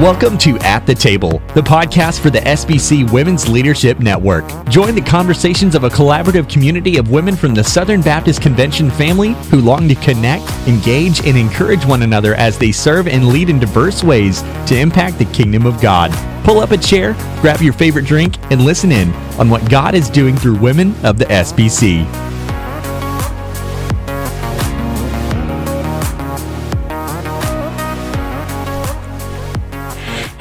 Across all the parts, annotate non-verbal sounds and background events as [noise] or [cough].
Welcome to At the Table, the podcast for the SBC Women's Leadership Network. Join the conversations of a collaborative community of women from the Southern Baptist Convention family who long to connect, engage, and encourage one another as they serve and lead in diverse ways to impact the kingdom of God. Pull up a chair, grab your favorite drink, and listen in on what God is doing through women of the SBC.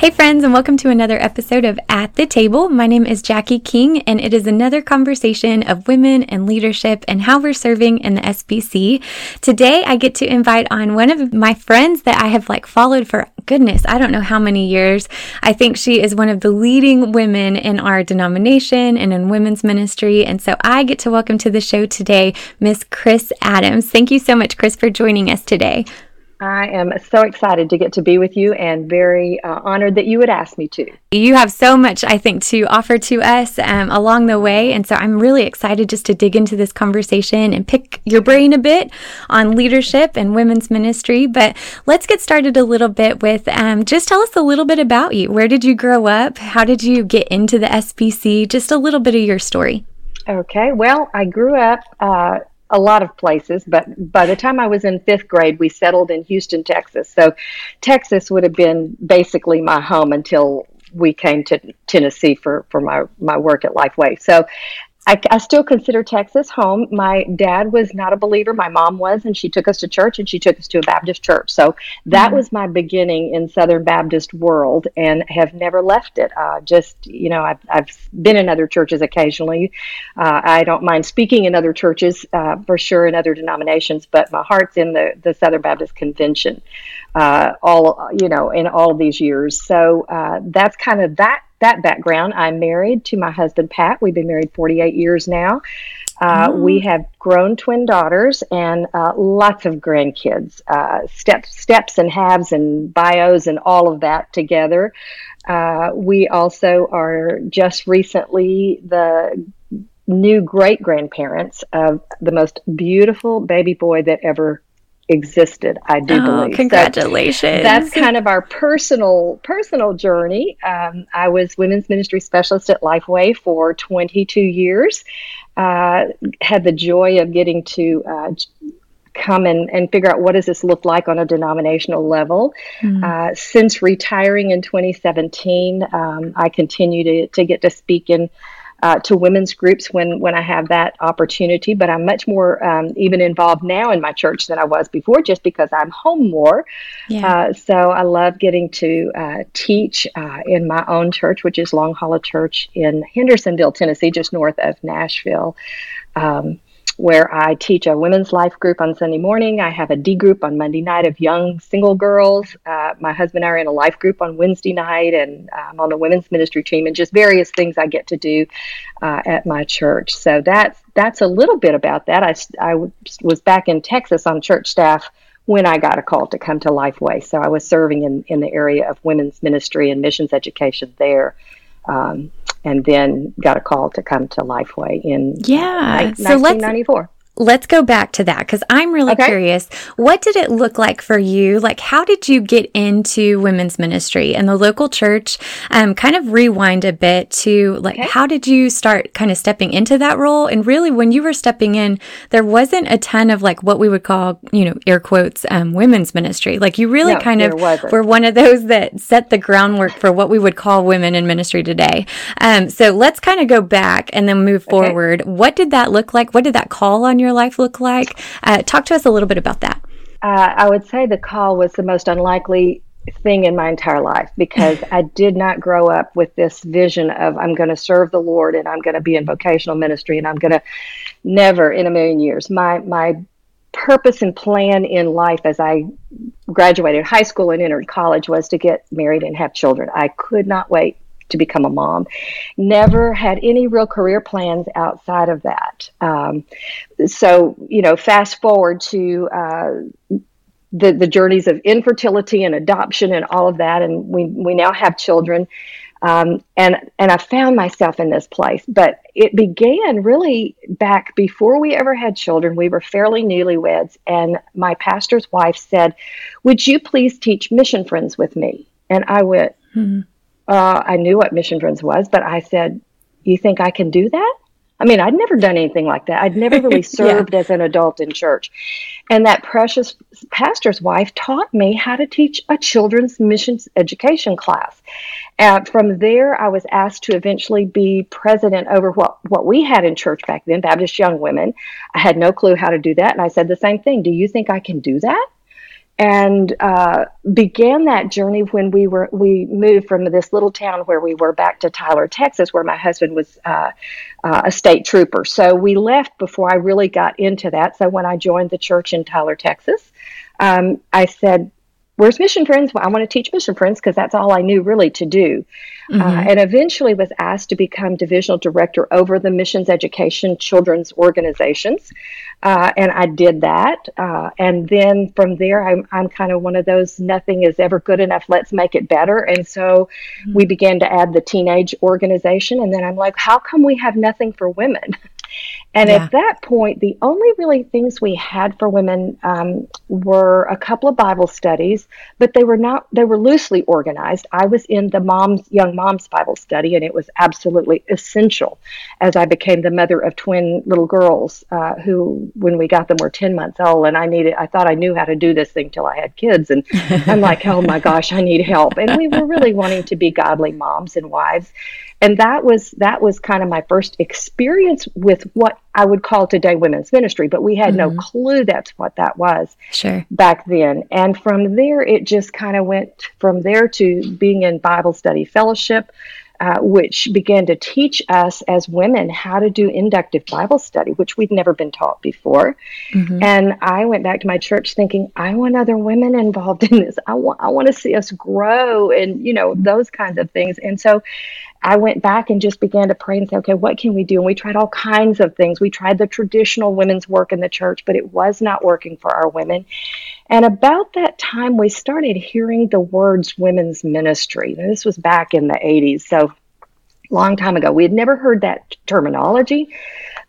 Hey, friends, and welcome to another episode of At the Table. My name is Jackie King, and it is another conversation of women and leadership and how we're serving in the SBC. Today, I get to invite on one of my friends that I have like followed for goodness, I don't know how many years. I think she is one of the leading women in our denomination and in women's ministry. And so I get to welcome to the show today Miss Chris Adams. Thank you so much, Chris, for joining us today. I am so excited to get to be with you and very uh, honored that you would ask me to. You have so much, I think, to offer to us um, along the way. And so I'm really excited just to dig into this conversation and pick your brain a bit on leadership and women's ministry. But let's get started a little bit with um, just tell us a little bit about you. Where did you grow up? How did you get into the SBC? Just a little bit of your story. Okay. Well, I grew up. Uh, a lot of places, but by the time I was in fifth grade, we settled in Houston, Texas. So Texas would have been basically my home until we came to Tennessee for, for my, my work at Lifeway. So I, I, still consider Texas home. My dad was not a believer. My mom was, and she took us to church and she took us to a Baptist church. So that mm-hmm. was my beginning in Southern Baptist world and have never left it. Uh, just, you know, I've, I've been in other churches occasionally. Uh, I don't mind speaking in other churches uh, for sure in other denominations, but my heart's in the, the Southern Baptist Convention. Uh, all you know, in all these years. So uh, that's kind of that that background, I'm married to my husband, Pat. We've been married 48 years now. Uh, mm. We have grown twin daughters and uh, lots of grandkids, uh, steps, steps and halves and bios and all of that together. Uh, we also are just recently the new great grandparents of the most beautiful baby boy that ever existed i do oh, believe. Congratulations. so that's kind of our personal personal journey. Um, i was women's ministry specialist at lifeway for 22 years. Uh, had the joy of getting to uh, come and, and figure out what does this look like on a denominational level. Mm. uh, since retiring in 2017 um, i continue to, to get to speak in uh, to women's groups when when I have that opportunity. But I'm much more um, even involved now in my church than I was before, just because I'm home more. Yeah. Uh, so I love getting to uh, teach uh, in my own church, which is Long Hollow Church in Hendersonville, Tennessee, just north of Nashville. Um, where I teach a women's life group on Sunday morning. I have a D group on Monday night of young single girls. Uh, my husband and I are in a life group on Wednesday night, and I'm on the women's ministry team, and just various things I get to do uh, at my church. So that's that's a little bit about that. I, I was back in Texas on church staff when I got a call to come to Lifeway. So I was serving in, in the area of women's ministry and missions education there. Um, and then got a call to come to Lifeway in yeah. so 1994 let's go back to that because I'm really okay. curious. What did it look like for you? Like, how did you get into women's ministry and the local church? Um, kind of rewind a bit to like, okay. how did you start kind of stepping into that role? And really, when you were stepping in, there wasn't a ton of like what we would call, you know, air quotes, um, women's ministry. Like, you really no, kind of wasn't. were one of those that set the groundwork for what we would call women in ministry today. Um, so let's kind of go back and then move okay. forward. What did that look like? What did that call on your life look like? Uh, talk to us a little bit about that. Uh, I would say the call was the most unlikely thing in my entire life because [laughs] I did not grow up with this vision of I'm going to serve the Lord and I'm going to be in vocational ministry and I'm going to never in a million years. My my purpose and plan in life as I graduated high school and entered college was to get married and have children. I could not wait to become a mom. Never had any real career plans outside of that. Um, so, you know, fast forward to uh, the the journeys of infertility and adoption and all of that, and we we now have children. Um, and and I found myself in this place. But it began really back before we ever had children. We were fairly newlyweds, and my pastor's wife said, "Would you please teach mission friends with me?" And I went, mm-hmm. Uh, I knew what Mission Friends was, but I said, You think I can do that? I mean, I'd never done anything like that. I'd never really [laughs] served yeah. as an adult in church. And that precious pastor's wife taught me how to teach a children's missions education class. And from there, I was asked to eventually be president over what, what we had in church back then, Baptist Young Women. I had no clue how to do that. And I said the same thing Do you think I can do that? And uh, began that journey when we were we moved from this little town where we were back to Tyler, Texas, where my husband was uh, uh, a state trooper. So we left before I really got into that. So when I joined the church in Tyler, Texas, um, I said, where's mission friends? Well, i want to teach mission friends because that's all i knew really to do. Uh, mm-hmm. uh, and eventually was asked to become divisional director over the missions education children's organizations. Uh, and i did that uh, and then from there i'm, I'm kind of one of those nothing is ever good enough let's make it better. And so mm-hmm. we began to add the teenage organization and then i'm like how come we have nothing for women [laughs] And yeah. at that point, the only really things we had for women um, were a couple of Bible studies, but they were not, they were loosely organized. I was in the mom's, young mom's Bible study, and it was absolutely essential as I became the mother of twin little girls uh, who, when we got them, were 10 months old. And I needed, I thought I knew how to do this thing till I had kids. And I'm like, oh my [laughs] gosh, I need help. And we were really wanting to be godly moms and wives and that was that was kind of my first experience with what I would call today women's ministry, but we had mm-hmm. no clue that's what that was sure. back then. And from there, it just kind of went from there to being in Bible study fellowship, uh, which began to teach us as women how to do inductive Bible study, which we'd never been taught before. Mm-hmm. And I went back to my church thinking, I want other women involved in this. I want I want to see us grow, and you know those kinds of things. And so I went back and just began to pray and say, okay, what can we do? And we tried all kinds of things. We tried the traditional women's work in the church, but it was not working for our women. And about that time, we started hearing the words women's ministry. This was back in the 80s, so long time ago. We had never heard that terminology,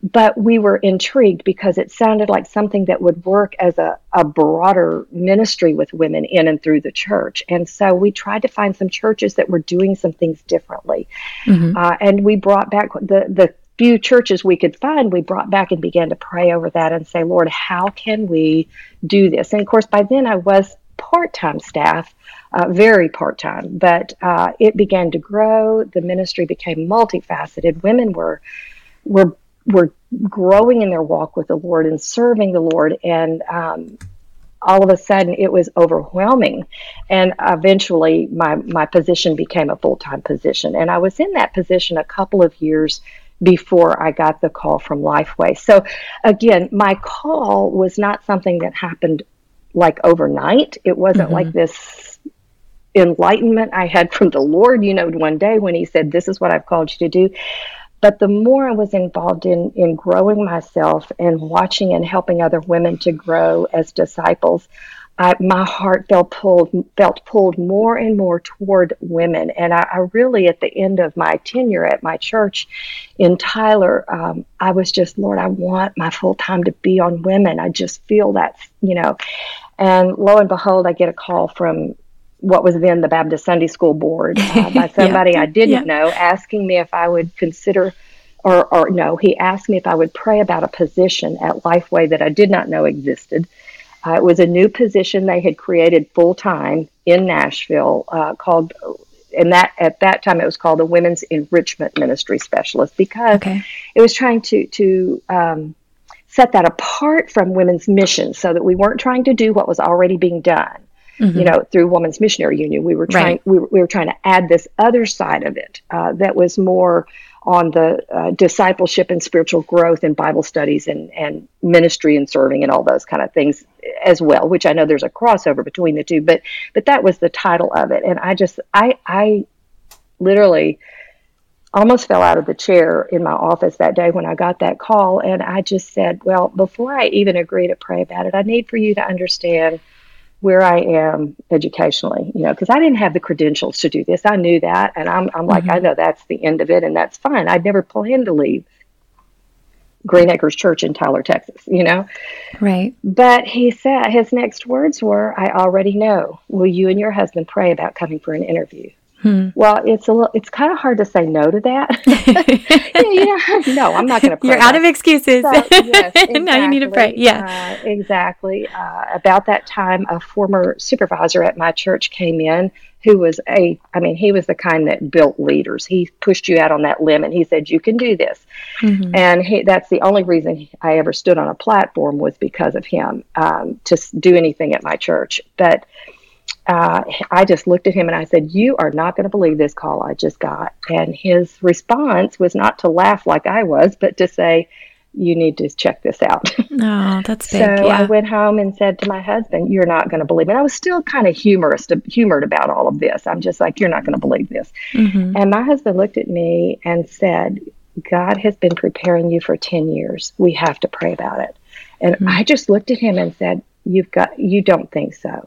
but we were intrigued because it sounded like something that would work as a, a broader ministry with women in and through the church. And so we tried to find some churches that were doing some things differently. Mm-hmm. Uh, and we brought back the, the few churches we could find, we brought back and began to pray over that and say, Lord, how can we do this? And of course, by then I was part time staff, uh, very part time, but uh, it began to grow. The ministry became multifaceted. Women were were were growing in their walk with the Lord and serving the Lord. And um, all of a sudden, it was overwhelming. And eventually, my, my position became a full time position. And I was in that position a couple of years before I got the call from Lifeway. So, again, my call was not something that happened like overnight. It wasn't mm-hmm. like this enlightenment I had from the Lord, you know, one day when He said, This is what I've called you to do. But the more I was involved in, in growing myself and watching and helping other women to grow as disciples, I, my heart felt pulled felt pulled more and more toward women, and I, I really, at the end of my tenure at my church in Tyler, um, I was just, Lord, I want my full time to be on women. I just feel that, you know, and lo and behold, I get a call from what was then the Baptist Sunday School Board uh, by [laughs] somebody yeah. I didn't yeah. know, asking me if I would consider, or, or no, he asked me if I would pray about a position at Lifeway that I did not know existed. Uh, it was a new position they had created full time in Nashville uh, called, and that at that time it was called the Women's Enrichment Ministry Specialist because okay. it was trying to to um, set that apart from women's mission, so that we weren't trying to do what was already being done mm-hmm. you know, through Women's Missionary Union. We were trying right. we, were, we were trying to add this other side of it uh, that was more on the uh, discipleship and spiritual growth and Bible studies and, and ministry and serving and all those kind of things as well, which I know there's a crossover between the two, but but that was the title of it. And I just I I literally almost fell out of the chair in my office that day when I got that call and I just said, Well, before I even agree to pray about it, I need for you to understand where I am educationally, you know, because I didn't have the credentials to do this. I knew that. And I'm, I'm like, mm-hmm. I know that's the end of it and that's fine. I'd never planned to leave. Green Acres Church in Tyler, Texas, you know? Right. But he said, his next words were, I already know. Will you and your husband pray about coming for an interview? Hmm. Well, it's a little, it's kind of hard to say no to that. [laughs] yeah, yeah, [laughs] no, I'm not going [laughs] to pray. You're out of excuses. So, yes, exactly. now you need to pray. Yeah, uh, exactly. Uh, about that time, a former supervisor at my church came in who was a, I mean, he was the kind that built leaders. He pushed you out on that limb and he said, you can do this. Mm-hmm. And he, that's the only reason I ever stood on a platform was because of him um, to do anything at my church. But uh, I just looked at him and I said, You are not going to believe this call I just got. And his response was not to laugh like I was, but to say, You need to check this out. [laughs] Oh, that's big. so yeah. I went home and said to my husband, You're not going to believe it. And I was still kind of humorous, humored about all of this. I'm just like, You're not going to believe this. Mm-hmm. And my husband looked at me and said, God has been preparing you for 10 years. We have to pray about it. And mm-hmm. I just looked at him and said, You've got, you don't think so.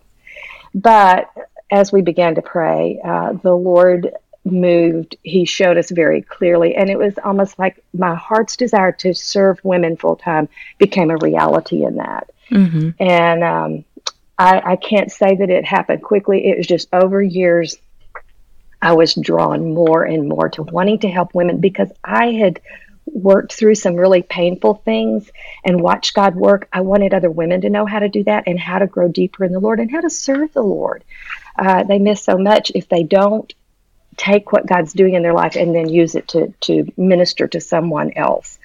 But as we began to pray, uh, the Lord moved. He showed us very clearly. And it was almost like my heart's desire to serve women full time became a reality in that. Mm-hmm. And um, I, I can't say that it happened quickly. It was just over years. I was drawn more and more to wanting to help women because I had worked through some really painful things and watched God work. I wanted other women to know how to do that and how to grow deeper in the Lord and how to serve the Lord. Uh, they miss so much if they don't take what God's doing in their life and then use it to to minister to someone else.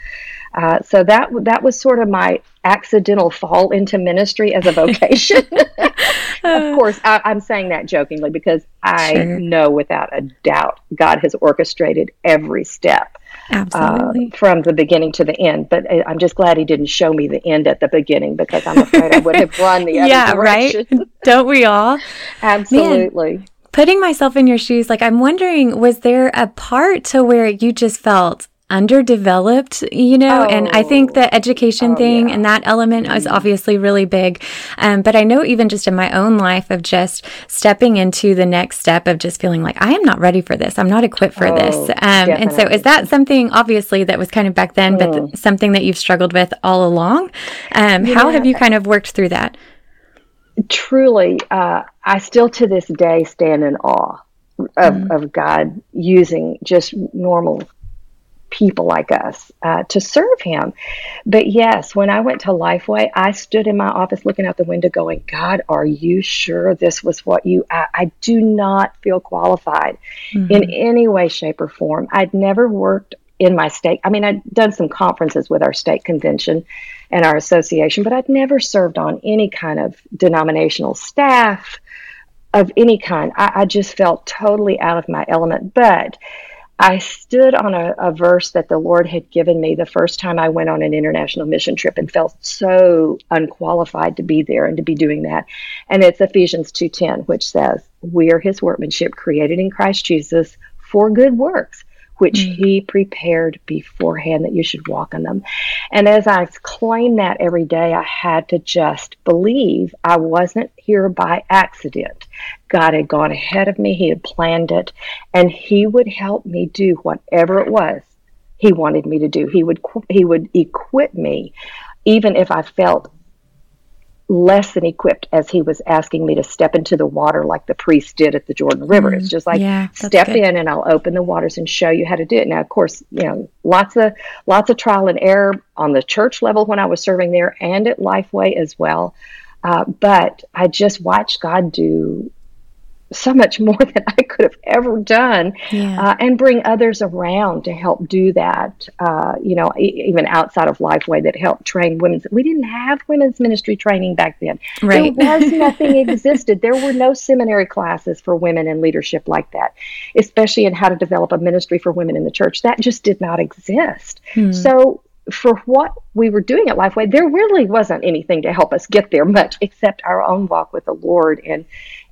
Uh, so that that was sort of my accidental fall into ministry as a vocation. [laughs] of [laughs] course, I, am saying that jokingly because I sure. know without a doubt God has orchestrated every step uh, from the beginning to the end. But I'm just glad He didn't show me the end at the beginning because I'm afraid I would have run the [laughs] other yeah, direction. right? [laughs] Don't we all? Absolutely. Man putting myself in your shoes, like I'm wondering, was there a part to where you just felt underdeveloped, you know, oh. and I think the education oh, thing yeah. and that element is mm-hmm. obviously really big. Um, but I know even just in my own life of just stepping into the next step of just feeling like I am not ready for this. I'm not equipped for oh, this. Um, and so is that something obviously that was kind of back then, mm. but th- something that you've struggled with all along? Um, yeah. How have you kind of worked through that? Truly, uh, I still to this day stand in awe of, mm. of God using just normal people like us uh, to serve him. But yes, when I went to Lifeway, I stood in my office looking out the window going, God, are you sure this was what you, I, I do not feel qualified mm-hmm. in any way, shape, or form. I'd never worked in my state. I mean, I'd done some conferences with our state convention and our association, but I'd never served on any kind of denominational staff of any kind. I, I just felt totally out of my element. But I stood on a, a, verse that the Lord had given me the first time I went on an international mission trip and felt so unqualified to be there and to be doing that. And it's Ephesians 2:10, which says, "We are his workmanship created in Christ Jesus for good works, which mm. he prepared beforehand that you should walk in them. And as I claim that every day, I had to just believe I wasn't here by accident. God had gone ahead of me, He had planned it, and He would help me do whatever it was He wanted me to do. He would He would equip me, even if I felt less than equipped as he was asking me to step into the water like the priest did at the Jordan River. Mm, it's just like yeah, step good. in and I'll open the waters and show you how to do it. Now, of course, you know, lots of lots of trial and error on the church level when I was serving there and at Lifeway as well. Uh, but I just watched God do so much more [laughs] than I could have ever done, yeah. uh, and bring others around to help do that. Uh, you know, e- even outside of Lifeway, that helped train women's. We didn't have women's ministry training back then. Right. There was [laughs] nothing existed. There were no seminary classes for women in leadership like that, especially in how to develop a ministry for women in the church. That just did not exist. Hmm. So for what we were doing at Lifeway, there really wasn't anything to help us get there much except our own walk with the Lord and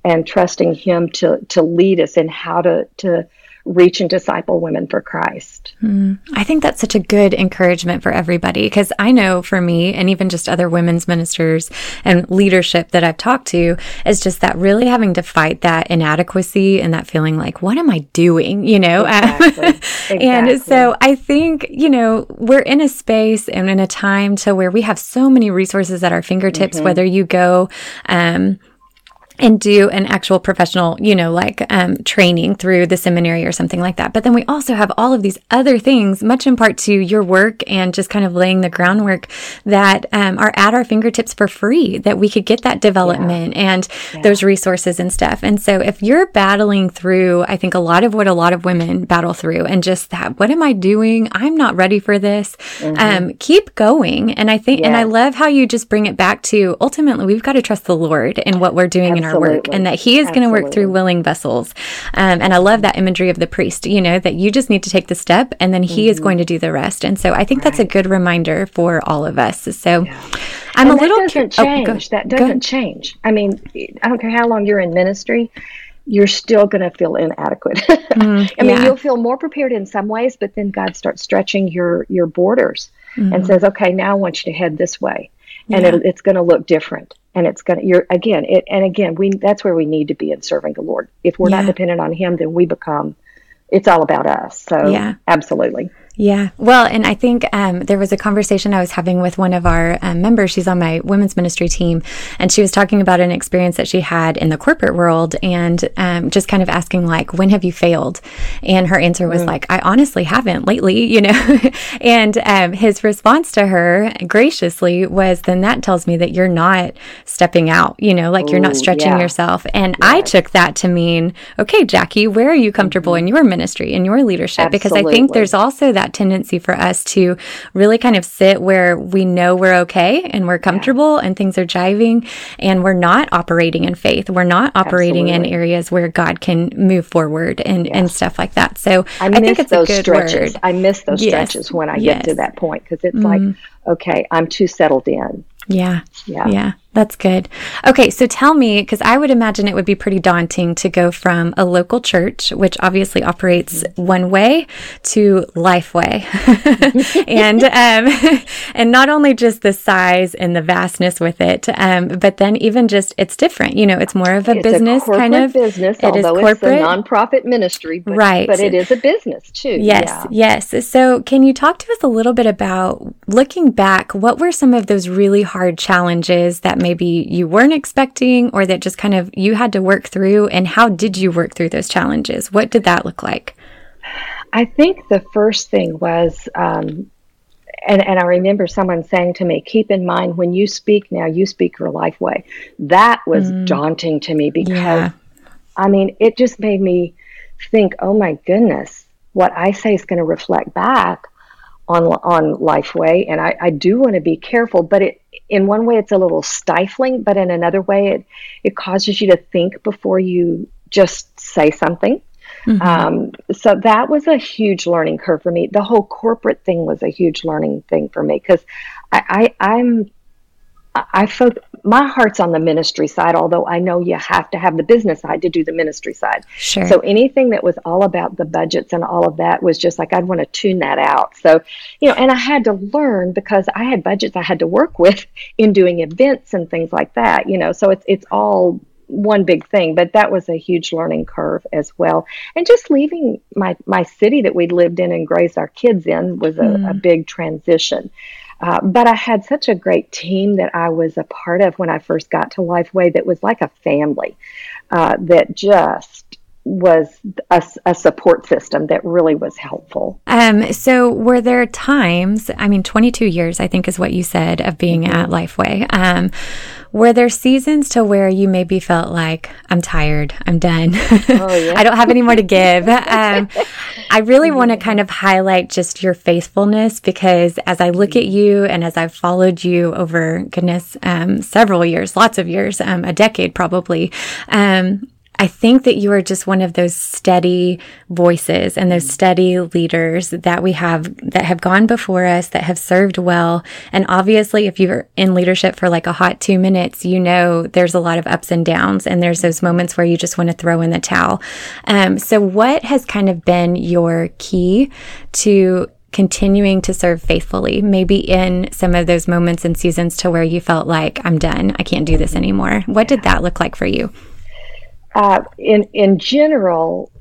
and trusting Him to to lead us in how to to reach and disciple women for Christ. Mm, I think that's such a good encouragement for everybody because I know for me and even just other women's ministers and leadership that I've talked to is just that really having to fight that inadequacy and that feeling like, what am I doing? You know? Exactly. [laughs] exactly. and so I think, you know, we're in a space and in a time to where we have so many resources at our fingertips, mm-hmm. whether you go, um, and do an actual professional, you know, like um, training through the seminary or something like that. But then we also have all of these other things, much in part to your work and just kind of laying the groundwork that um, are at our fingertips for free, that we could get that development yeah. and yeah. those resources and stuff. And so if you're battling through, I think a lot of what a lot of women battle through and just that, what am I doing? I'm not ready for this. Mm-hmm. Um, keep going. And I think, yes. and I love how you just bring it back to ultimately we've got to trust the Lord in what we're doing Absolutely. in our our work and that he is going to work through willing vessels. Um, and I love that imagery of the priest, you know, that you just need to take the step and then he mm-hmm. is going to do the rest. And so I think right. that's a good reminder for all of us. So yeah. I'm and a little doesn't oh, change. Oh, that doesn't change. I mean, I don't care how long you're in ministry you're still going to feel inadequate. [laughs] Mm, I mean, yeah. you'll feel more prepared in some ways, but then God starts stretching your your borders mm-hmm. and says, "Okay, now I want you to head this way," and yeah. it, it's going to look different. And it's gonna you're again it and again we that's where we need to be in serving the lord. If we're yeah. not dependent on him then we become it's all about us. So yeah. absolutely yeah. Well, and I think um, there was a conversation I was having with one of our um, members. She's on my women's ministry team, and she was talking about an experience that she had in the corporate world and um, just kind of asking, like, when have you failed? And her answer was, mm. like, I honestly haven't lately, [laughs] you know? and um, his response to her graciously was, then that tells me that you're not stepping out, you know, like Ooh, you're not stretching yeah. yourself. And yes. I took that to mean, okay, Jackie, where are you comfortable mm-hmm. in your ministry, in your leadership? Absolutely. Because I think there's also that that tendency for us to really kind of sit where we know we're okay and we're comfortable yeah. and things are jiving and we're not operating in faith. We're not operating Absolutely. in areas where God can move forward and, and stuff like that. So I, I think it's a good stretches. word. I miss those yes. stretches when I yes. get to that point because it's mm. like, okay, I'm too settled in. Yeah. Yeah. Yeah. That's good. Okay, so tell me, because I would imagine it would be pretty daunting to go from a local church, which obviously operates one way, to Lifeway, [laughs] and um, [laughs] and not only just the size and the vastness with it, um, but then even just it's different. You know, it's more of a it's business a kind of business. It is corporate, it's a nonprofit ministry, but, right? But it is a business too. Yes, yeah. yes. So, can you talk to us a little bit about looking back? What were some of those really hard challenges that maybe you weren't expecting or that just kind of you had to work through? And how did you work through those challenges? What did that look like? I think the first thing was, um, and, and I remember someone saying to me, keep in mind when you speak now, you speak your life way. That was mm. daunting to me because, yeah. I mean, it just made me think, oh my goodness, what I say is going to reflect back on on Lifeway, and I, I do want to be careful. But it, in one way, it's a little stifling, but in another way, it it causes you to think before you just say something. Mm-hmm. Um, so that was a huge learning curve for me. The whole corporate thing was a huge learning thing for me because I, I I'm I felt my heart's on the ministry side, although I know you have to have the business side to do the ministry side. Sure. So anything that was all about the budgets and all of that was just like I'd want to tune that out. So, you know, and I had to learn because I had budgets I had to work with [laughs] in doing events and things like that, you know. So it's it's all one big thing, but that was a huge learning curve as well. And just leaving my my city that we lived in and raised our kids in was a, mm. a big transition. Uh, but I had such a great team that I was a part of when I first got to Lifeway that was like a family uh, that just was a, a, support system that really was helpful. Um, so, were there times, I mean, 22 years, I think is what you said, of being mm-hmm. at Lifeway. Um, were there seasons to where you maybe felt like, I'm tired, I'm done, oh, [laughs] yeah. I don't have any more to give? Um, I really [laughs] yeah. want to kind of highlight just your faithfulness because as I look at you and as I've followed you over, goodness, um, several years, lots of years, um, a decade probably, um, I think that you are just one of those steady voices and those steady leaders that we have that have gone before us, that have served well. And obviously, if you're in leadership for like a hot two minutes, you know there's a lot of ups and downs, and there's those moments where you just want to throw in the towel. Um, so, what has kind of been your key to continuing to serve faithfully, maybe in some of those moments and seasons to where you felt like, I'm done, I can't do this anymore. What did that look like for you? Uh, in in general,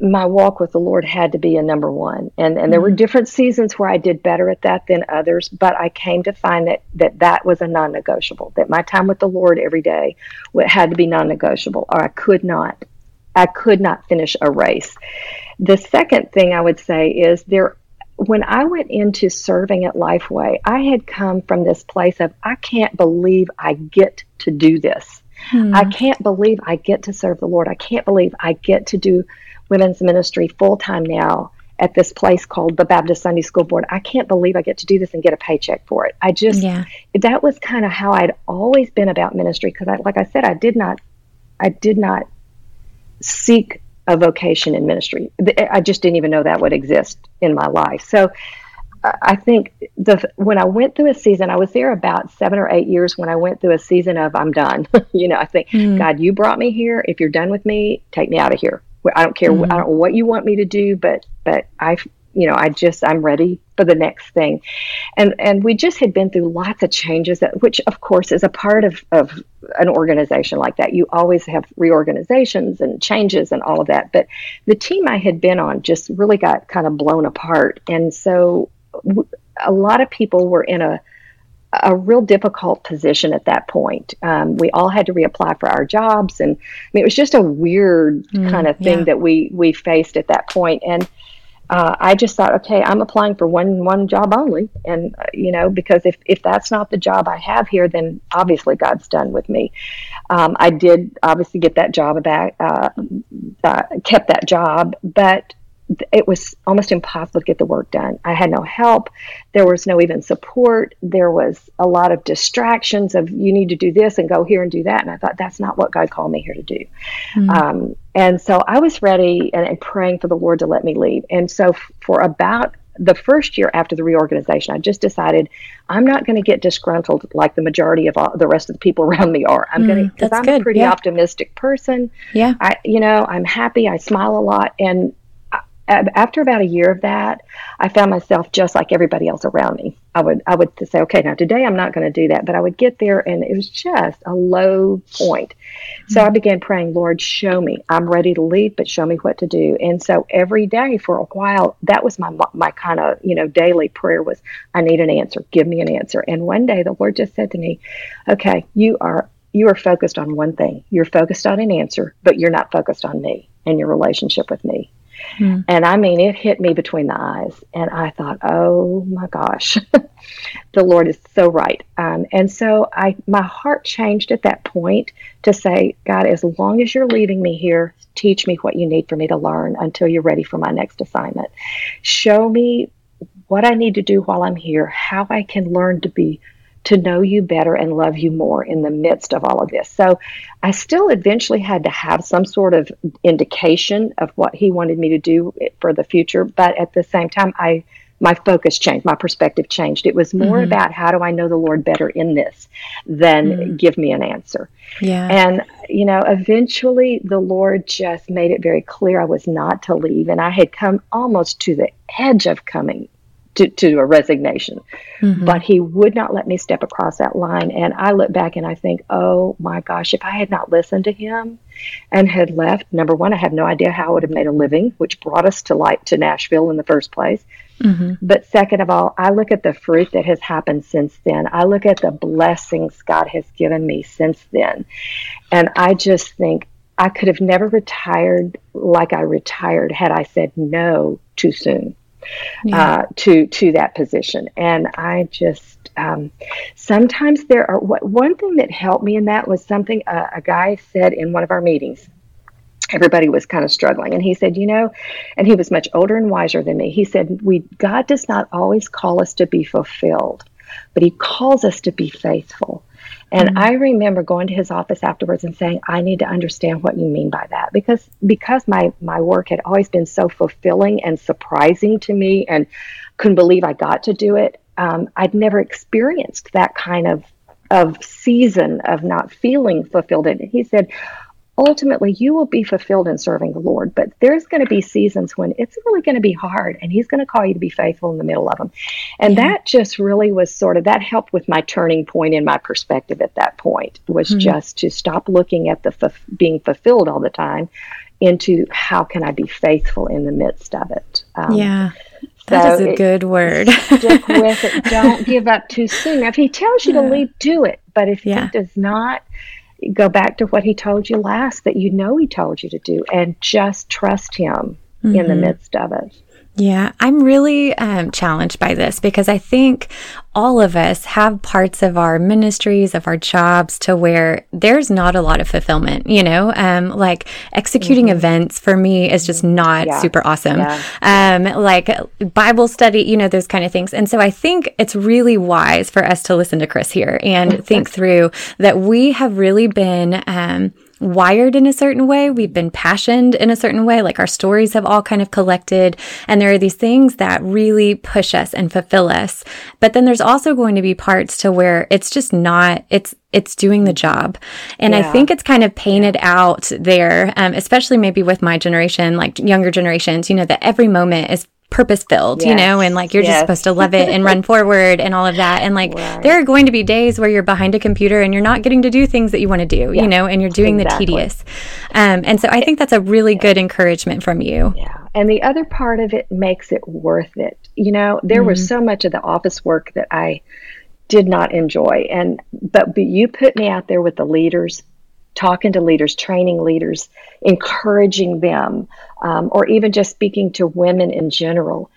my walk with the Lord had to be a number one, and and there were mm-hmm. different seasons where I did better at that than others. But I came to find that that that was a non-negotiable. That my time with the Lord every day had to be non-negotiable, or I could not, I could not finish a race. The second thing I would say is there when I went into serving at Lifeway, I had come from this place of, I can't believe I get to do this. Hmm. I can't believe I get to serve the Lord. I can't believe I get to do women's ministry full time now at this place called the Baptist Sunday School Board. I can't believe I get to do this and get a paycheck for it. I just, yeah. that was kind of how I'd always been about ministry because, I, like I said, I did not, I did not seek a vocation in ministry. I just didn't even know that would exist in my life. So I think the when I went through a season, I was there about seven or eight years when I went through a season of I'm done. [laughs] you know, I think mm. God, you brought me here. If you're done with me, take me out of here. I don't care. Mm. I don't know what you want me to do, but but I you know, I just I'm ready for the next thing. And and we just had been through lots of changes that which of course is a part of, of an organization like that. You always have reorganizations and changes and all of that. But the team I had been on just really got kind of blown apart. And so a lot of people were in a a real difficult position at that point. Um, we all had to reapply for our jobs, and I mean, it was just a weird mm, kind of thing yeah. that we we faced at that point. And uh, I just thought, okay, I'm applying for one one job only, and uh, you know, because if if that's not the job I have here, then obviously God's done with me. Um, I did obviously get that job back, uh, uh, kept that job, but it was almost impossible to get the work done. I had no help. There was no even support. There was a lot of distractions of you need to do this and go here and do that. And I thought that's not what God called me here to do. Mm-hmm. Um, and so I was ready and, and, praying for the Lord to let me leave. And so f- for about the first year after the reorganization, I just decided I'm not going to get disgruntled like the majority of all, the rest of the people [laughs] around me are. I'm mm, going to because I'm good. a pretty yeah. optimistic person. Yeah, I you know I'm happy. I smile a lot, and after about a year of that, I found myself just like everybody else around me. I would I would say, okay, now today I'm not going to do that, but I would get there and it was just a low point. So I began praying, Lord, show me. I'm ready to leave, but show me what to do. And so every day for a while, that was my my kind of you know daily prayer was, I need an answer. Give me an answer. And one day the Lord just said to me, okay, you are you are focused on one thing. You're focused on an answer, but you're not focused on me and your relationship with me. Hmm. And I mean, it hit me between the eyes. And I thought, oh my gosh, [laughs] the Lord is so right. Um, and so I, my heart changed at that point to say, God, as long as you're leaving me here, teach me what you need for me to learn until you're ready for my next assignment. Show me what I need to do while I'm here, how I can learn to be to know you better and love you more in the midst of all of this. So I still eventually had to have some sort of indication of what he wanted me to do for the future, but at the same time I my focus changed, my perspective changed. It was more mm-hmm. about how do I know the Lord better in this than mm-hmm. give me an answer. Yeah. And you know, eventually the Lord just made it very clear I was not to leave and I had come almost to the edge of coming to, to a resignation. Mm-hmm. But he would not let me step across that line. And I look back and I think, oh my gosh, if I had not listened to him and had left, number one, I have no idea how I would have made a living, which brought us to light to Nashville in the first place. Mm-hmm. But second of all, I look at the fruit that has happened since then. I look at the blessings God has given me since then. And I just think I could have never retired like I retired had I said no too soon yeah. uh, to to that position. And I just um, sometimes there are one thing that helped me in that was something uh, a guy said in one of our meetings. Everybody was kind of struggling, and he said, "You know," and he was much older and wiser than me. He said, "We God does not always call us to be fulfilled, but He calls us to be faithful." And mm-hmm. I remember going to his office afterwards and saying, I need to understand what you mean by that. Because because my, my work had always been so fulfilling and surprising to me and couldn't believe I got to do it. Um, I'd never experienced that kind of of season of not feeling fulfilled. And he said, ultimately you will be fulfilled in serving the Lord. But there's going to be seasons when it's really going to be hard, and He's going to call you to be faithful in the middle of them. And yeah. that just really was sort of that helped with my turning point in my perspective at that point was mm-hmm. just to stop looking at the f- being fulfilled all the time into how can I be faithful in the midst of it. Um, yeah. That so is a it, good word. [laughs] stick with it. [laughs] Don't give up too soon. Now, if he tells you yeah. to leave, do it. But if yeah. he does not, go back to what he told you last that you know he told you to do and just trust him mm-hmm. in the mm-hmm. midst of it. Yeah, I'm really um, challenged by this because I think all of us have parts of our ministries, of our jobs to where there's not a lot of fulfillment, you know, um, like executing mm-hmm. events for me is just not yeah. super awesome. Yeah. Um, like Bible study, you know, those kind of things. And so I think it's really wise for us to listen to Chris here and [laughs] think through that we have really been, um, wired in a certain way. We've been passioned in a certain way. Like our stories have all kind of collected. And there are these things that really push us and fulfill us. But then there's also going to be parts to where it's just not, it's, it's doing the job. And yeah. I think it's kind of painted out there, um, especially maybe with my generation, like younger generations, you know, that every moment is purpose filled, yes. you know, and like you're yes. just supposed to love it and [laughs] run forward and all of that. And like right. there are going to be days where you're behind a computer and you're not getting to do things that you want to do, yeah. you know, and you're doing exactly. the tedious. Um, and so I think that's a really yeah. good encouragement from you. Yeah. And the other part of it makes it worth it. You know, there mm-hmm. was so much of the office work that I did not enjoy. And, but, but you put me out there with the leaders talking to leaders, training leaders, encouraging them, um, or even just speaking to women in general.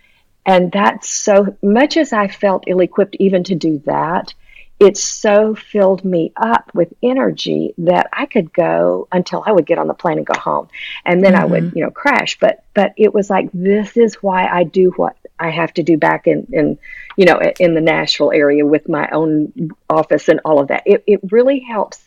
And that's so much as I felt ill equipped even to do that, it so filled me up with energy that I could go until I would get on the plane and go home. And then mm-hmm. I would, mm-hmm. you know, crash. But but it was like this is why I do what I have to do back in, in you know, in the Nashville area with my own office and all of that. It it really helps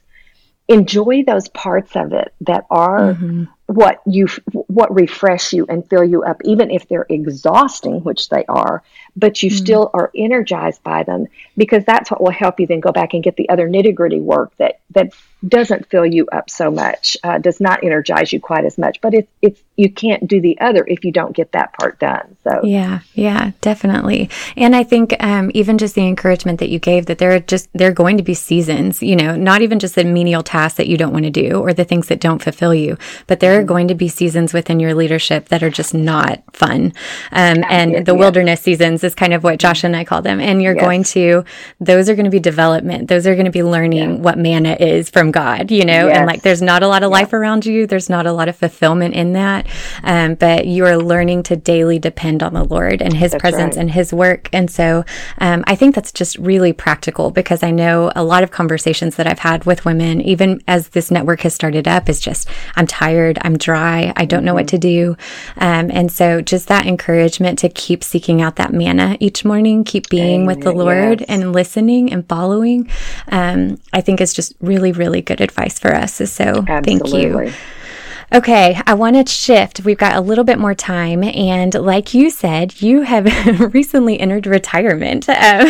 enjoy those parts of it that are mm-hmm. what you what refresh you and fill you up even if they're exhausting which they are but you mm-hmm. still are energized by them because that's what will help you then go back and get the other nitty gritty work that that doesn't fill you up so much, uh, does not energize you quite as much. But it's it's you can't do the other if you don't get that part done. So yeah, yeah, definitely. And I think um, even just the encouragement that you gave that there are just there are going to be seasons, you know, not even just the menial tasks that you don't want to do or the things that don't fulfill you, but there are mm-hmm. going to be seasons within your leadership that are just not fun. Um, and the wilderness seasons is kind of what Josh and I call them. And you're yes. going to those are going to be development. Those are going to be learning yeah. what manna is from God, you know, yes. and like there's not a lot of life around you. There's not a lot of fulfillment in that. Um, but you are learning to daily depend on the Lord and his that's presence right. and his work. And so, um, I think that's just really practical because I know a lot of conversations that I've had with women, even as this network has started up is just, I'm tired. I'm dry. I don't mm-hmm. know what mm-hmm. to do. Um, and so just that encouragement to keep seeking out that manna each morning, keep being Amen. with the Lord yes. and listening and following. Um, I think is just really, really really good advice for us. So Absolutely. thank you. Okay, I want to shift. We've got a little bit more time. And like you said, you have [laughs] recently entered retirement. Um, [laughs]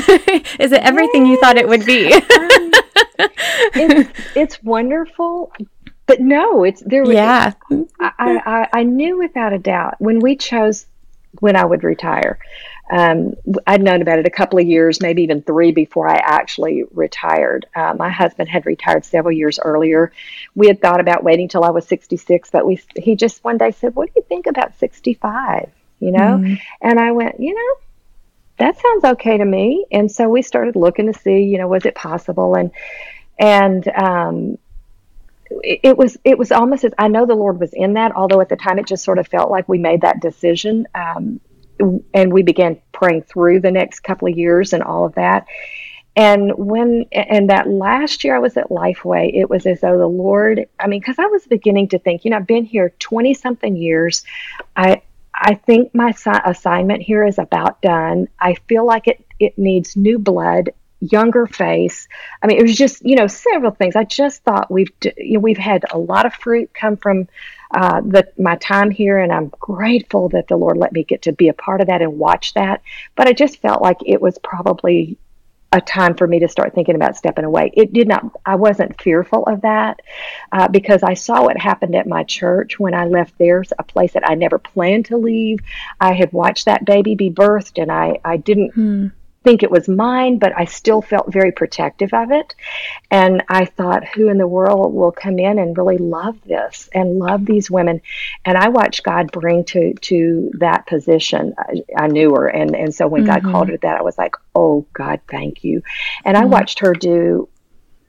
is it everything yes. you thought it would be? um, it's, it's wonderful. But no, it's there. Yeah, I, I, I knew without a doubt when we chose when I would retire um, I'd known about it a couple of years, maybe even three before I actually retired. Uh, my husband had retired several years earlier. We had thought about waiting till I was 66, but we he just one day said, "What do you think about 65?" You know, mm-hmm. and I went, you know, that sounds okay to me. And so we started looking to see, you know, was it possible? And and um, it, was it was almost as I know the Lord was in that, although at the time it just sort of felt like we made that decision. Um, and we began praying through the next couple of years and all of that. And when, and that last year I was at Lifeway, it was as though the Lord, I mean, because I was beginning to think, you know, I've been here 20 something years. I, I think my assignment here is about done. I feel like it, it needs new blood younger face. I mean, it was just you know several things. I just thought we've you know, we've had a lot of fruit come from uh, the my time here, and I'm grateful that the Lord let me get to be a part of that and watch that. But I just felt like it was probably a time for me to start thinking about stepping away. It did not, I wasn't fearful of that uh, because I saw what happened at my church when I left there, a place that I never planned to leave. I had watched that baby be birthed and I, I didn't. Hmm think it was mine, but I still felt very protective of it. And I thought, who in the world will come in and really love this and love these women? And I watched God bring to to that position. I, I knew her, and and so when mm-hmm. God called her that, I was like, oh God, thank you. And mm-hmm. I watched her do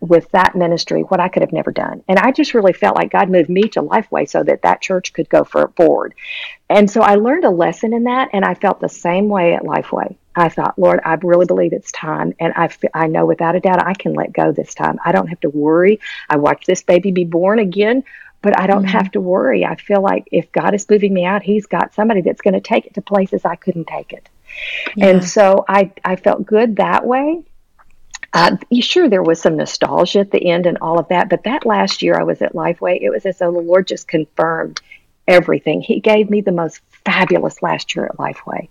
with that ministry what I could have never done. And I just really felt like God moved me to Lifeway so that that church could go for, forward. And so I learned a lesson in that, and I felt the same way at Lifeway. I thought, Lord, I really believe it's time. And I, I know without a doubt I can let go this time. I don't have to worry. I watched this baby be born again, but I don't mm-hmm. have to worry. I feel like if God is moving me out, He's got somebody that's going to take it to places I couldn't take it. Yeah. And so I, I felt good that way. Uh, sure, there was some nostalgia at the end and all of that, but that last year I was at Lifeway, it was as though the Lord just confirmed everything. He gave me the most fabulous last year at Lifeway.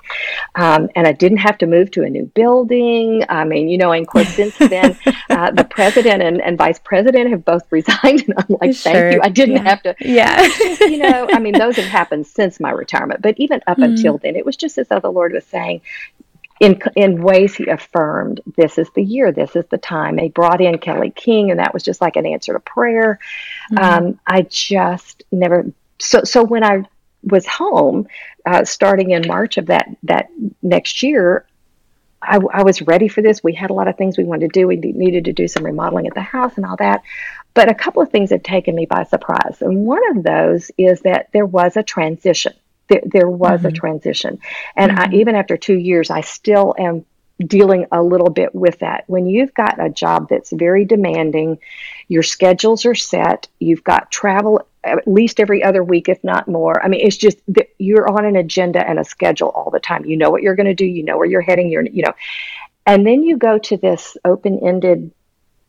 Um, and I didn't have to move to a new building. I mean, you know, and of course, since [laughs] then, uh, the president and, and, vice president have both [laughs] resigned. And I'm like, sure. thank you. I didn't yeah. have to. Yeah. you know, I mean, those have happened since my retirement. But even up [laughs] mm. until then, it was just as though the Lord was saying, in in ways he affirmed this is the year this is the time. They brought in kelly king and that was just like an answer to prayer. Mm-hmm. um, i just never so so when i was home uh, starting in march of that that next year I, I was ready for this. We had a lot of things we wanted to do. We needed to do some remodeling at the house and all that. But a couple of things had taken me by surprise. And one of those is that there was a transition there, there was mm-hmm. a transition. And mm-hmm. I, even after two years, I still am dealing a little bit with that. When you've got a job that's very demanding, your schedules are set, you've got travel at least every other week, if not more. I mean, it's just that you're on an agenda and a schedule all the time. You know what you're going to do, you know where you're heading, you're, you know. And then you go to this open ended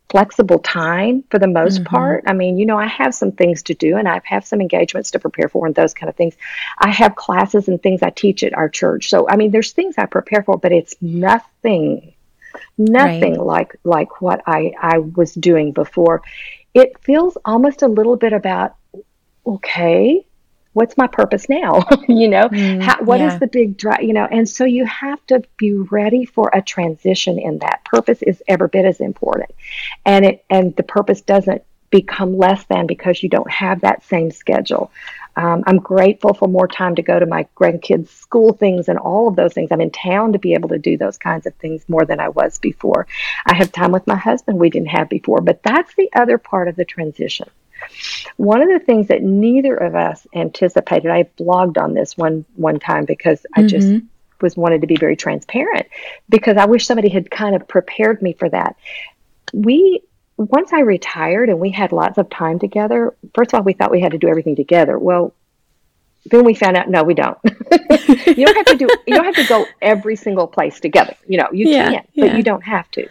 flexible time for the most mm-hmm. part. I mean, you know, I have some things to do and I have some engagements to prepare for and those kind of things. I have classes and things I teach at our church. So, I mean, there's things I prepare for, but it's nothing nothing right. like like what I I was doing before. It feels almost a little bit about okay, what's my purpose now? [laughs] you know, mm, How, what yeah. is the big drive? You know, and so you have to be ready for a transition in that. Purpose is every bit as important, and it and the purpose doesn't become less than because you don't have that same schedule. Um, I'm grateful for more time to go to my grandkids' school things and all of those things. I'm in town to be able to do those kinds of things more than I was before. I have time with my husband we didn't have before, but that's the other part of the transition. One of the things that neither of us anticipated, I blogged on this one one time because I mm-hmm. just was wanted to be very transparent because I wish somebody had kind of prepared me for that. We once I retired and we had lots of time together, first of all, we thought we had to do everything together. Well, then we found out no, we don't. [laughs] you don't have to do you don't have to go every single place together. You know, you yeah, can, yeah. but you don't have to.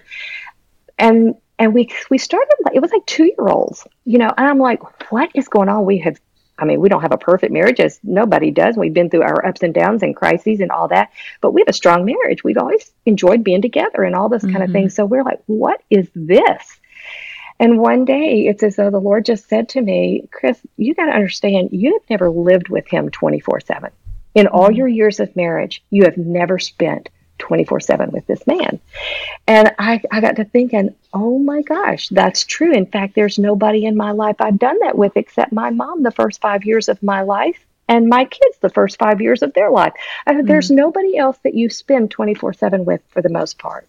And and we we started it was like two year olds you know and i'm like what is going on we have i mean we don't have a perfect marriage as nobody does we've been through our ups and downs and crises and all that but we have a strong marriage we've always enjoyed being together and all this mm-hmm. kind of thing mm-hmm. so we're like what is this and one day it's as though the lord just said to me chris you got to understand you have never lived with him 24 7 in all mm-hmm. your years of marriage you have never spent 24 7 with this man. And I, I got to thinking, oh my gosh, that's true. In fact, there's nobody in my life I've done that with except my mom the first five years of my life and my kids the first five years of their life. mm There's nobody else that you spend 24 7 with for the most part.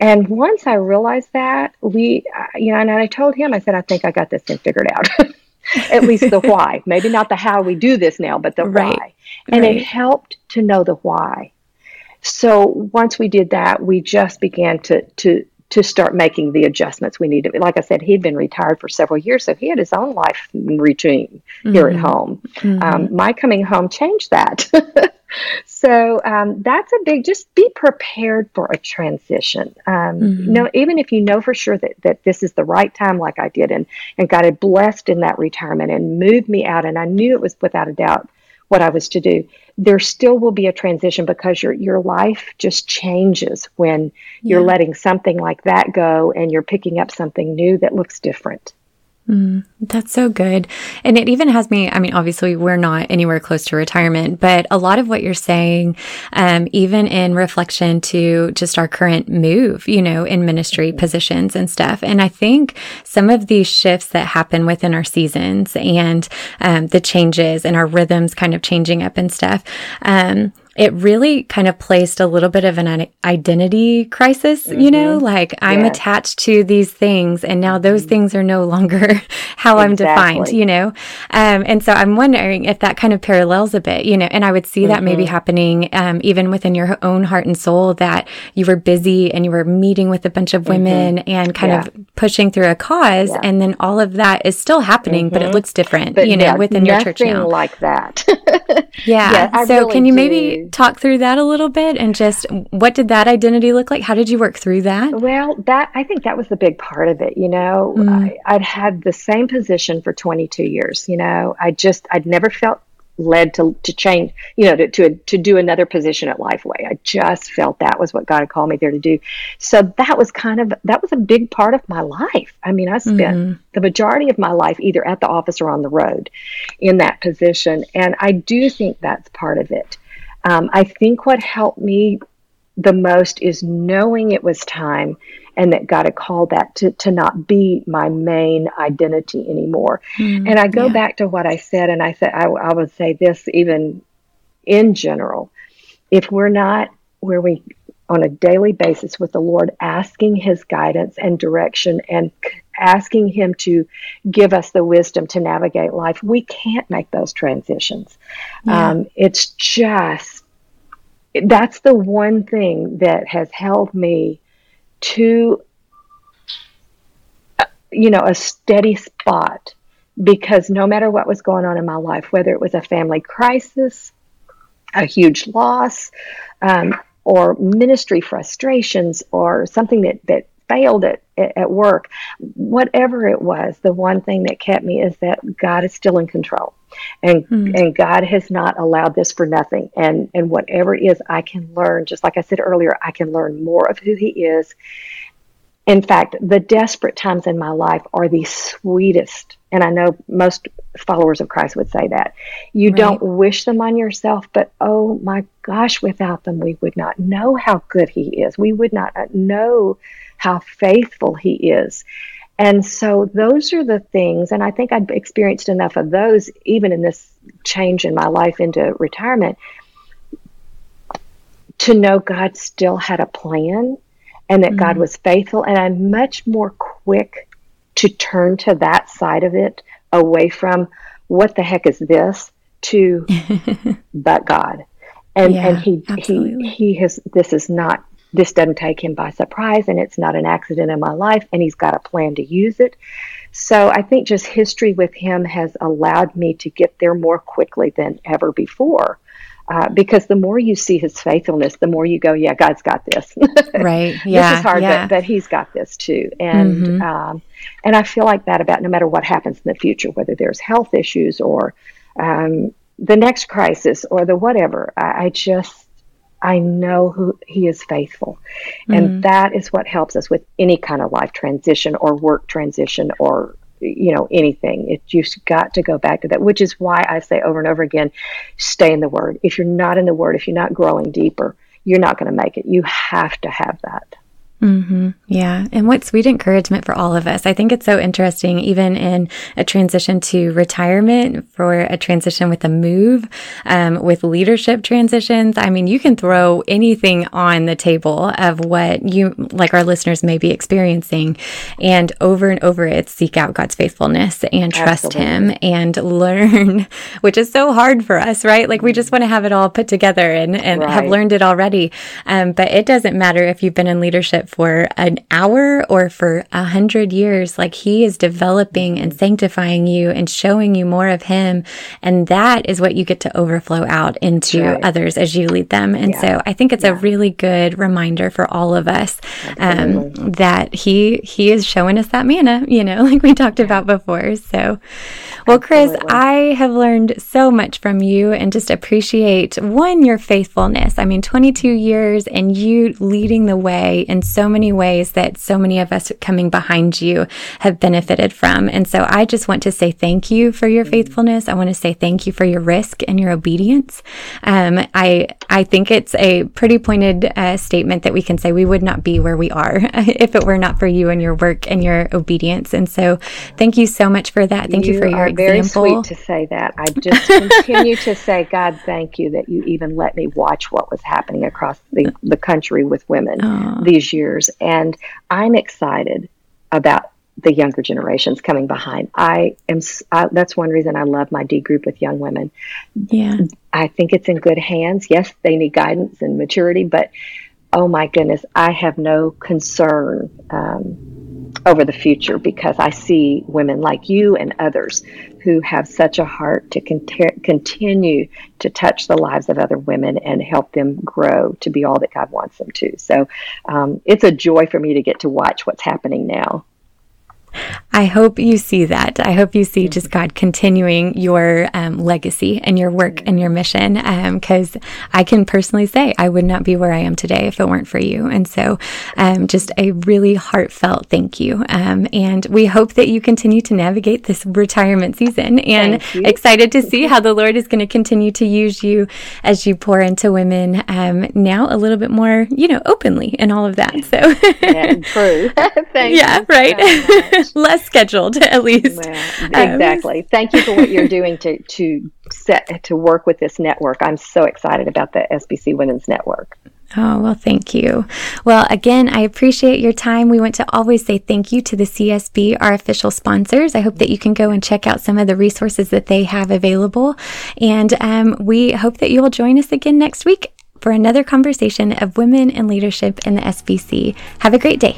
And once I realized that, we, uh, you know, and I told him, I said, I think I got this thing figured out. [laughs] At least the [laughs] why. Maybe not the how we do this now, but the right. why. And right. it helped to know the why. So once we did that, we just began to to to start making the adjustments we needed. Like I said, he'd been retired for several years, so he had his own life routine mm-hmm. here at mm-hmm. home. Mm-hmm. Um, my coming home changed that. [laughs] so um, that's a big. Just be prepared for a transition. Um, mm-hmm. You know, even if you know for sure that that this is the right time, like I did, and and God had blessed in that retirement and moved me out, and I knew it was without a doubt what I was to do. There still will be a transition because your your life just changes when you're letting something like that go and you're picking up something new that looks different. Mm, that's so good. And it even has me, I mean, obviously, we're not anywhere close to retirement, but a lot of what you're saying, um, even in reflection to just our current move, you know, in ministry positions and stuff. And I think some of these shifts that happen within our seasons and um, the changes and our rhythms kind of changing up and stuff. Um, it really kind of placed a little bit of an identity crisis, mm-hmm. you know, mm-hmm. like I'm yes. attached to these things and now those mm-hmm. things are no longer [laughs] how exactly. I'm defined, you know? Um, and so I'm wondering if that kind of parallels a bit, you know, and I would see mm-hmm. that maybe mm-hmm. happening um, even within your own heart and soul that you were busy and you were meeting with a bunch of women mm-hmm. and kind yeah. of pushing through a cause. Yeah. And then all of that is still happening, but it looks different, but you know, yeah, within your church now. like that. [laughs] yeah. so really can you do. maybe talk through that a little bit and just what did that identity look like? How did you work through that? Well, that I think that was the big part of it. You know, mm. I, I'd had the same position for 22 years. You know, I just I'd never felt led to, to change, you know, to, to, to do another position at Lifeway. I just felt that was what God had called me there to do. So that was kind of, that was a big part of my life. I mean, I spent mm-hmm. the majority of my life either at the office or on the road in that position. And I do think that's part of it. Um, I think what helped me the most is knowing it was time and that God had called that to, to not be my main identity anymore. Mm, and I go yeah. back to what I said, and I said, I, I would say this even in general. If we're not where we, on a daily basis with the Lord, asking His guidance and direction and asking Him to give us the wisdom to navigate life, we can't make those transitions. Yeah. Um, it's just, that's the one thing that has held me to, you know, a steady spot. Because no matter what was going on in my life, whether it was a family crisis, a huge loss, um, or ministry frustrations, or something that, that failed at, at work, whatever it was, the one thing that kept me is that God is still in control. And mm. and God has not allowed this for nothing. And and whatever it is, I can learn, just like I said earlier, I can learn more of who He is. In fact, the desperate times in my life are the sweetest. And I know most followers of Christ would say that. You right. don't wish them on yourself, but oh my gosh, without them, we would not know how good He is. We would not know how faithful He is. And so those are the things, and I think I'd experienced enough of those even in this change in my life into retirement to know God still had a plan and that mm-hmm. God was faithful. And I'm much more quick to turn to that side of it away from what the heck is this to [laughs] but God. And yeah, and he absolutely. he he has this is not this doesn't take him by surprise and it's not an accident in my life and he's got a plan to use it. So I think just history with him has allowed me to get there more quickly than ever before. Uh, because the more you see his faithfulness, the more you go, yeah, God's got this. [laughs] right. Yeah. [laughs] this is hard, yeah. but, but he's got this too. And mm-hmm. um, and I feel like that about no matter what happens in the future, whether there's health issues or um, the next crisis or the whatever. I, I just I know who he is faithful. And mm-hmm. that is what helps us with any kind of life transition or work transition or you know anything. It you've got to go back to that which is why i say over and over again stay in the word. If you're not in the word if you're not growing deeper you're not going to make it. You have to have that Mm-hmm. Yeah. And what sweet encouragement for all of us. I think it's so interesting, even in a transition to retirement, for a transition with a move, um, with leadership transitions. I mean, you can throw anything on the table of what you, like our listeners may be experiencing. And over and over, it's seek out God's faithfulness and trust Absolutely. Him and [laughs] learn, which is so hard for us, right? Like we just want to have it all put together and, and right. have learned it already. Um, but it doesn't matter if you've been in leadership for an hour or for a hundred years. Like he is developing and sanctifying you and showing you more of him. And that is what you get to overflow out into right. others as you lead them. And yeah. so I think it's yeah. a really good reminder for all of us um, that he he is showing us that manna, you know, [laughs] like we talked about before. So well, Chris, Absolutely. I have learned so much from you and just appreciate one, your faithfulness. I mean, 22 years and you leading the way in so many ways that so many of us coming behind you have benefited from. And so I just want to say thank you for your faithfulness. I want to say thank you for your risk and your obedience. Um, I, I think it's a pretty pointed uh, statement that we can say we would not be where we are [laughs] if it were not for you and your work and your obedience. And so thank you so much for that. Thank you, you for your very sweet to say that. I just continue to [laughs] say, God, thank you that you even let me watch what was happening across the, the country with women Aww. these years. And I'm excited about the younger generations coming behind. I am. I, that's one reason I love my D group with young women. Yeah, I think it's in good hands. Yes, they need guidance and maturity, but oh my goodness, I have no concern. Um, over the future because I see women like you and others who have such a heart to cont- continue to touch the lives of other women and help them grow to be all that God wants them to. So um, it's a joy for me to get to watch what's happening now. I hope you see that. I hope you see just God continuing your um, legacy and your work and your mission. Because um, I can personally say I would not be where I am today if it weren't for you. And so, um, just a really heartfelt thank you. Um, and we hope that you continue to navigate this retirement season. And excited to [laughs] see how the Lord is going to continue to use you as you pour into women um, now a little bit more, you know, openly and all of that. So, yeah, true. [laughs] [laughs] yeah, right. [laughs] less scheduled [laughs] at least. Well, exactly. Um, Thank you for what you're [laughs] doing to to set to work with this network. I'm so excited about the SBC Women's Network. Oh, well, thank you. Well, again, I appreciate your time. We want to always say thank you to the CSB, our official sponsors. I hope that you can go and check out some of the resources that they have available. And um, we hope that you will join us again next week for another conversation of women in leadership in the SBC. Have a great day.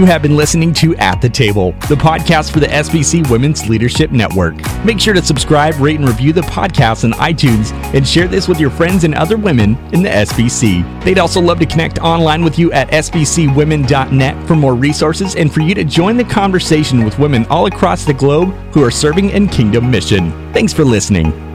You have been listening to At the Table, the podcast for the SBC Women's Leadership Network. Make sure to subscribe, rate, and review the podcast on iTunes and share this with your friends and other women in the SBC. They'd also love to connect online with you at sbcwomen.net for more resources and for you to join the conversation with women all across the globe who are serving in Kingdom Mission. Thanks for listening.